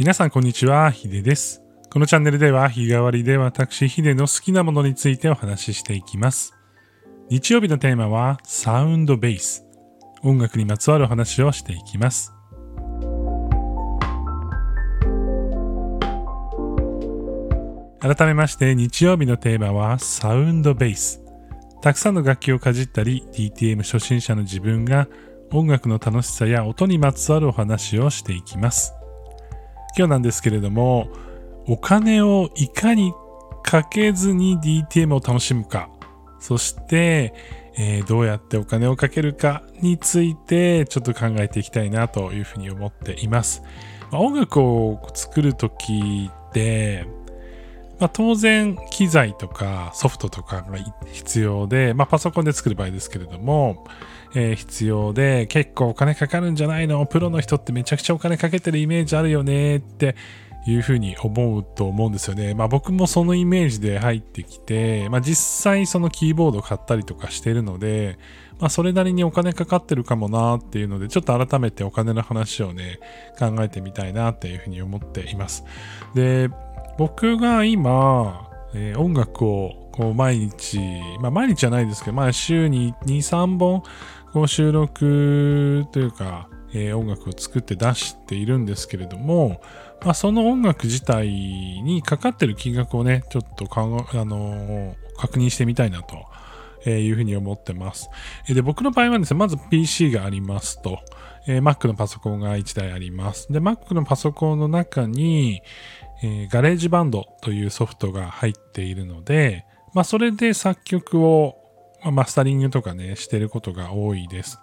皆さんこんにちは、ヒデです。このチャンネルでは日替わりで私ヒデの好きなものについてお話ししていきます。日曜日のテーマはサウンドベース。音楽にまつわるお話をしていきます。改めまして日曜日のテーマはサウンドベース。たくさんの楽器をかじったり DTM 初心者の自分が音楽の楽しさや音にまつわるお話をしていきます。今日なんですけれども、お金をいかにかけずに DTM を楽しむか、そして、えーどうやってお金をかけるかについてちょっと考えていきたいなというふうに思っています。まあ音楽を作るときって、まあ、当然機材とかソフトとかが必要で、まあ、パソコンで作る場合ですけれども、えー必要で結構お金かかるんじゃないの？プロの人ってめちゃくちゃお金かけてるイメージあるよねっていうふうに思うと思うんですよね。まあ僕もそのイメージで入ってきて、まあ実際そのキーボード買ったりとかしてるので、まあそれなりにお金かかってるかもなっていうので、ちょっと改めてお金の話をね、考えてみたいなっていうふうに思っています。で、僕が今、えー音楽をこう毎日、まあ毎日じゃないですけど、まあ週に2、3本こう収録というか、えー音楽を作って出しているんですけれども、まあ、その音楽自体にかかってる金額をね、ちょっとか、あの確認してみたいなとえーいうふうに思ってます。えーで、僕の場合はですね、まず PC がありますと、えー Mac のパソコンが1台あります。で、Mac のパソコンの中に、えー GarageBand というソフトが入っているので、まあ、それで作曲を、まマスタリングとかね、してることが多いです。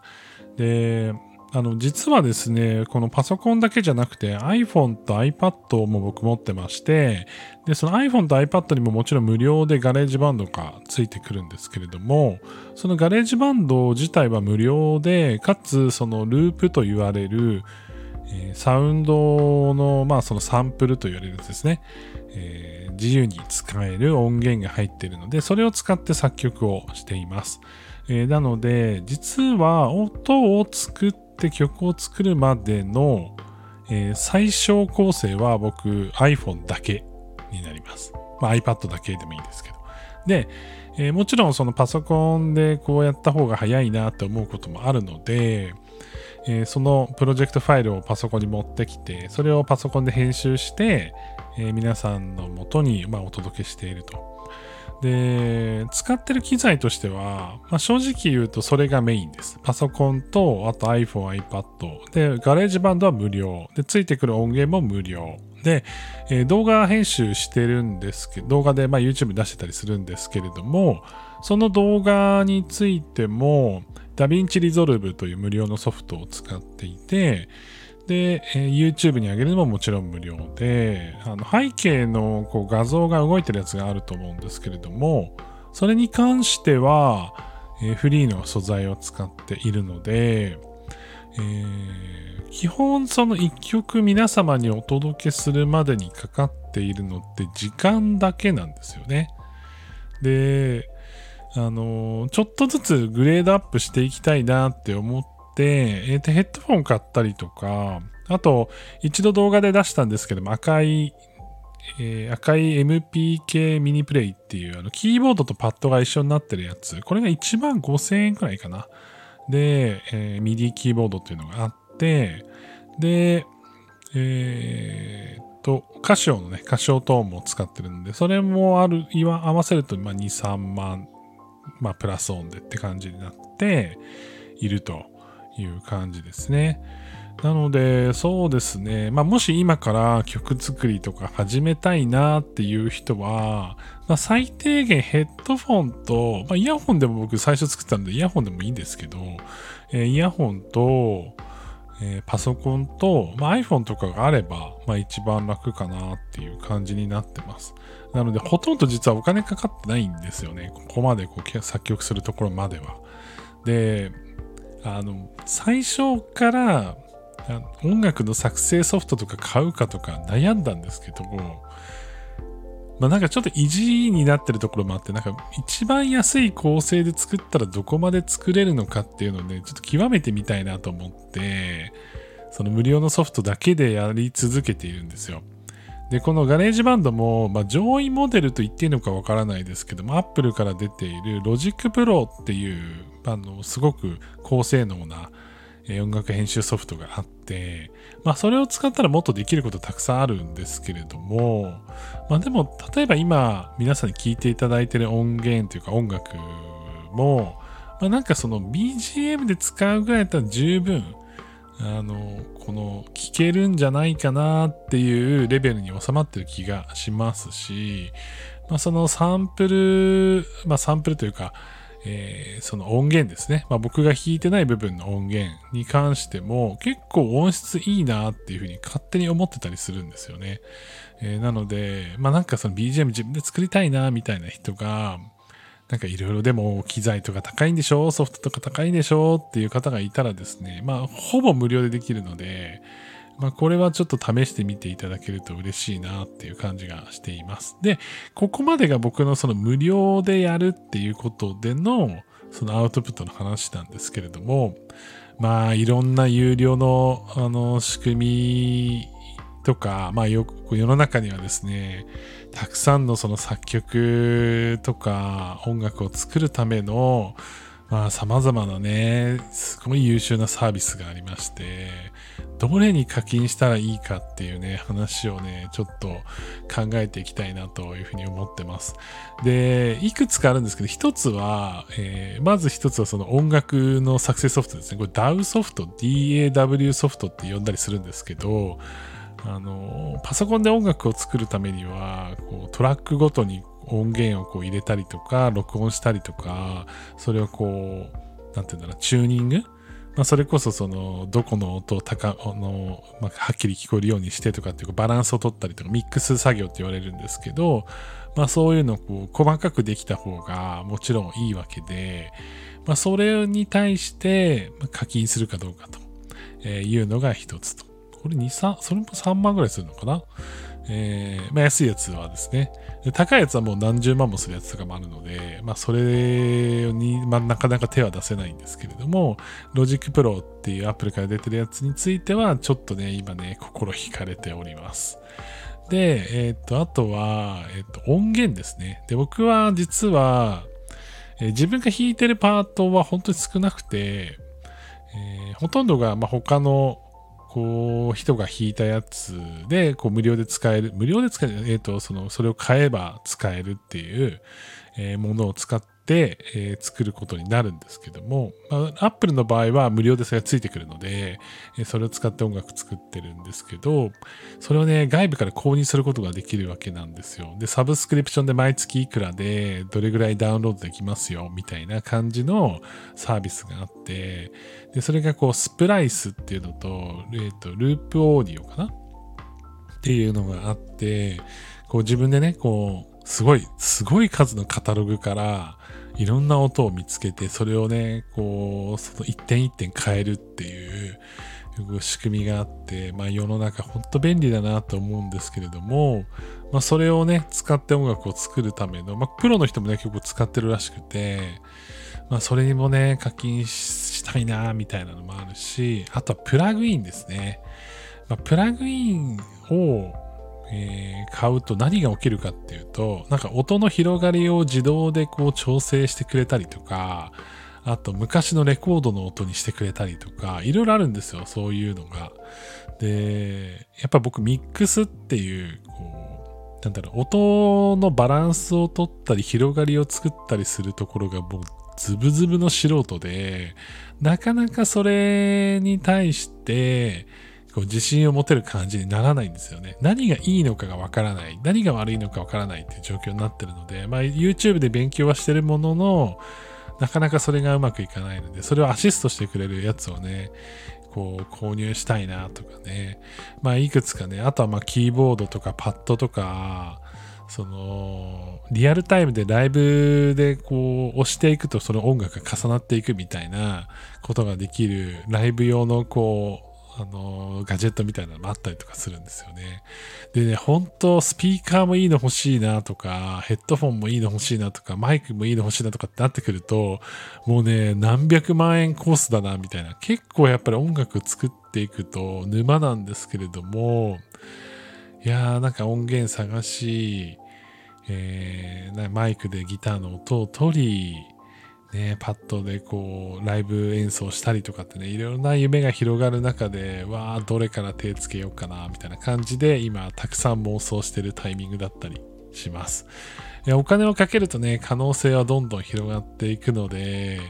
で、あの、実はですね、このパソコンだけじゃなくて iPhone と iPad も僕持ってまして、で、その iPhone と iPad にももちろん無料で GarageBand がついてくるんですけれども、その GarageBand 自体は無料で、かつそのループと言われる、えーサウンドの、まあそのサンプルと言われるやつですね。えー自由に使える音源が入っているので、それを使って作曲をしています。えーなので、実は音を作って曲を作るまでの、えー最小構成は僕 iPhone だけになります。まあ iPad だけでもいいですけど。で、えーもちろんそのパソコンでこうやった方が早いなって思うこともあるので、えーそのプロジェクトファイルをパソコンに持ってきて、それをパソコンで編集して、えー皆さんの元に、まあ、お届けしていると。で、使ってる機材としては、まあ、正直言うとそれがメインです。パソコンと、あと iPhone、iPad。で、 GarageBand は無料。で、ついてくる音源も無料。で、えー動画編集してるんですけど、動画で、まあ、YouTube 出してたりするんですけれども、その動画についても、 DaVinci Resolve という無料のソフトを使っていて、で、えー YouTube に上げるのももちろん無料で、あの背景のこう画像が動いてるやつがあると思うんですけれども、それに関しては、えーフリーの素材を使っているので、えー基本その一曲皆様にお届けするまでにかかっているのって時間だけなんですよね。で、あのーちょっとずつグレードアップしていきたいなって思って、えーとヘッドフォン買ったりとか、あと、一度動画で出したんですけども、赤い、えー赤い MPK ミニプレイっていう、あの、キーボードとパッドが一緒になってるやつ。これが1万5000円くらいかな。で、えー、ミディキーボードっていうのがあって、で、えーっと、カシオのね、カシオトーンも使ってるんで、それもある、合わせると、まあ、2、3万、まあ、プラスオンでって感じになっているという感じですね。なので、そうですね。まあ、もし今から曲作りとか始めたいなっていう人は、まあ、最低限ヘッドフォンと、まあ、イヤホンでも僕最初作ったんでイヤホンでもいいんですけど、えーイヤホンと、えーパソコンと、まあ、iPhone とかがあれば、まあ、一番楽かなっていう感じになってます。なので、ほとんど実はお金かかってないんですよね。ここまでこう作曲するところまでは。で、あの、最初から音楽の作成ソフトとか買うかとか悩んだんですけども、まあなんかちょっと意地になってるところもあって、なんか一番安い構成で作ったらどこまで作れるのかっていうのをね、ちょっと極めてみたいなと思って、その無料のソフトだけでやり続けているんですよ。で、この GarageBand も、まあ、上位モデルと言っていいのかわからないですけども、Apple から出ている Logic Pro っていう、あの、すごく高性能な音楽編集ソフトがあって、まあ、それを使ったらもっとできることたくさんあるんですけれども、まあ、でも、例えば今、皆さんに聴いていただいてる音源というか音楽も、まあ、なんかその BGM で使うぐらいだったら十分、あの、この、聞けるんじゃないかなっていうレベルに収まってる気がしますし、まあ、そのサンプル、まあ、サンプルというか、えー、その音源ですね。まあ、僕が弾いてない部分の音源に関しても結構音質いいなっていうふうに勝手に思ってたりするんですよね。えー、なので、まあ、なんかその BGM 自分で作りたいなみたいな人が、なんかいろいろでも機材とか高いんでしょ？ソフトとか高いんでしょ？っていう方がいたらですね、まあ、ほぼ無料でできるので、まあ、これはちょっと試してみていただけると嬉しいなっていう感じがしています。で、ここまでが僕のその無料でやるっていうことでの、そのアウトプットの話なんですけれども、まあ、いろんな有料の、あの、仕組みとか、まあよく世の中にはですね、たくさんのその作曲とか音楽を作るための、まあ様々なね、すごい優秀なサービスがありまして、どれに課金したらいいかっていうね、話をね、ちょっと考えていきたいなというふうに思ってます。で、いくつかあるんですけど、一つは、えー、まず一つはその音楽の作成ソフトですね。これ DAW ソフト、DAW ソフトって呼んだりするんですけど、あの、パソコンで音楽を作るためには、こうトラックごとに音源をこう入れたりとか、録音したりとか、それをこう、なんていうんだろう、チューニング？まあ、それこそその、どこの音を高、の、まあ、はっきり聞こえるようにしてとかっていう、バランスを取ったりとか、ミックス作業って言われるんですけど、まあそういうのをこう細かくできた方がもちろんいいわけで、まあそれに対して課金するかどうかというのが一つと。これ2、3、それも3万ぐらいするのかな？えー、まあ、安いやつはですね高いやつはもう何十万もするやつとかもあるので、まあ、それに、まあ、なかなか手は出せないんですけれども、 Logic Pro っていう Apple から出てるやつについては、ちょっとね、今ね、心惹かれております。で、えっ、と、あとは、えっ、と、音源ですね。で、僕は実は、えー、自分が弾いてるパートは本当に少なくて、えほとんどが、まあ、他のこう、人が引いたやつで、こう、無料で使える、無料で使える、えっ、ー、と、その、それを買えば使えるっていう、えー、ものを使ってて、えー、作ることになるんですけども、まあ、Apple の場合は無料でそれがついてくるので、えそれを使って音楽作ってるんですけど、それをね、外部から購入することができるわけなんですよ。で、サブスクリプションで毎月いくらで、どれぐらいダウンロードできますよ、みたいな感じのサービスがあって、で、それがこう、スプライスっていうのと、えっ、と、ループオーディオかな？っていうのがあって、こう自分でね、こう、すごい、すごい数のカタログから、いろんな音を見つけて、それをね、こう、その一点一点変えるっていう仕組みがあって、まあ世の中ほんと便利だなと思うんですけれども、まあそれをね、使って音楽を作るための、まあプロの人もね、結構使ってるらしくて、まあそれにもね、課金したいな、みたいなのもあるし、あとはプラグインですね。まあ、プラグインをえ、買うと何が起きるかっていうと、なんか音の広がりを自動でこう調整してくれたりとか、あと昔のレコードの音にしてくれたりとか、いろいろあるんですよ、そういうのが。で、やっぱ僕ミックスっていう、こう、なんだろう、音のバランスを取ったり、広がりを作ったりするところがもうズブズブの素人で、なかなかそれに対して、こう自信を持てる感じにならないんですよね。何がいいのかがわからない。何が悪いのかわからないっていう状況になってるので、まあ YouTube で勉強はしてるものの、なかなかそれがうまくいかないので、それをアシストしてくれるやつをね、こう購入したいなとかね。まあいくつかね、あとはまあキーボードとかパッドとか、その、リアルタイムでライブでこう押していくとその音楽が重なっていくみたいなことができるライブ用のこう、あの、ガジェットみたいなのもあったりとかするんですよね。でね、本当スピーカーもいいの欲しいなとか、ヘッドフォンもいいの欲しいなとか、マイクもいいの欲しいなとかってなってくると、もうね、何百万円コースだな、みたいな。結構やっぱり音楽作っていくと沼なんですけれども、いやーなんか音源探し、えー、マイクでギターの音を取り、ね、パッドでこう、ライブ演奏したりとかってね、いろいろな夢が広がる中で、わあ、どれから手つけようかな、みたいな感じで、今、たくさん妄想してるタイミングだったりします。いやお金をかけるとね、可能性はどんどん広がっていくので、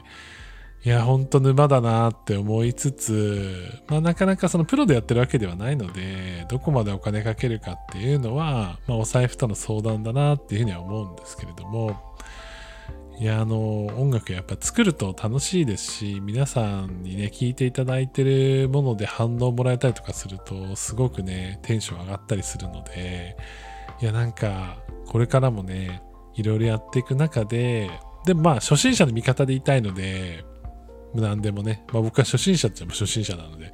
いや、ほんと沼だなって思いつつ、まあなかなかそのプロでやってるわけではないので、どこまでお金かけるかっていうのは、まあお財布との相談だなっていうふうには思うんですけれども、いや、あの、音楽やっぱ作ると楽しいですし、皆さんにね、聴いていただいてるもので反応もらえたりとかすると、すごくね、テンション上がったりするので、いや、なんか、これからもね、いろいろやっていく中で、でもまあ、初心者の味方でいたいので、何でもね、まあ僕は初心者って言っても初心者なので、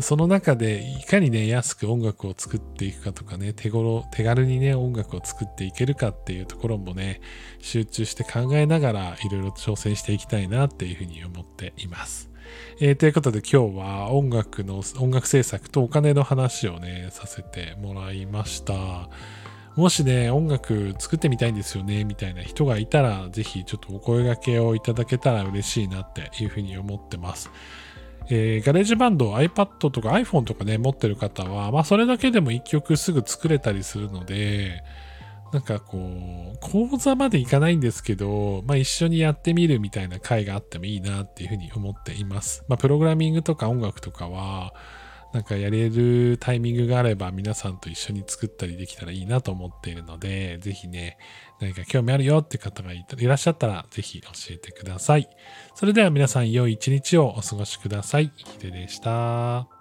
その中でいかにね、安く音楽を作っていくかとかね、手頃、手軽にね、音楽を作っていけるかっていうところもね、集中して考えながらいろいろ挑戦していきたいなっていうふうに思っています。えー、ということで今日は音楽の、音楽制作とお金の話をね、させてもらいました。もしね、音楽作ってみたいんですよね、みたいな人がいたら、ぜひちょっとお声掛けをいただけたら嬉しいなっていうふうに思ってます。えー、 GarageBand、iPad とか iPhone とかね、持ってる方は、まあ、それだけでも一曲すぐ作れたりするので、なんかこう、講座までいかないんですけど、まあ一緒にやってみるみたいな回があってもいいなっていうふうに思っています。まあプログラミングとか音楽とかは、なんかやれるタイミングがあれば皆さんと一緒に作ったりできたらいいなと思っているので、ぜひね、何か興味あるよって方がいらっしゃったら、ぜひ教えてください。それでは皆さん良い一日をお過ごしください。ヒデでした。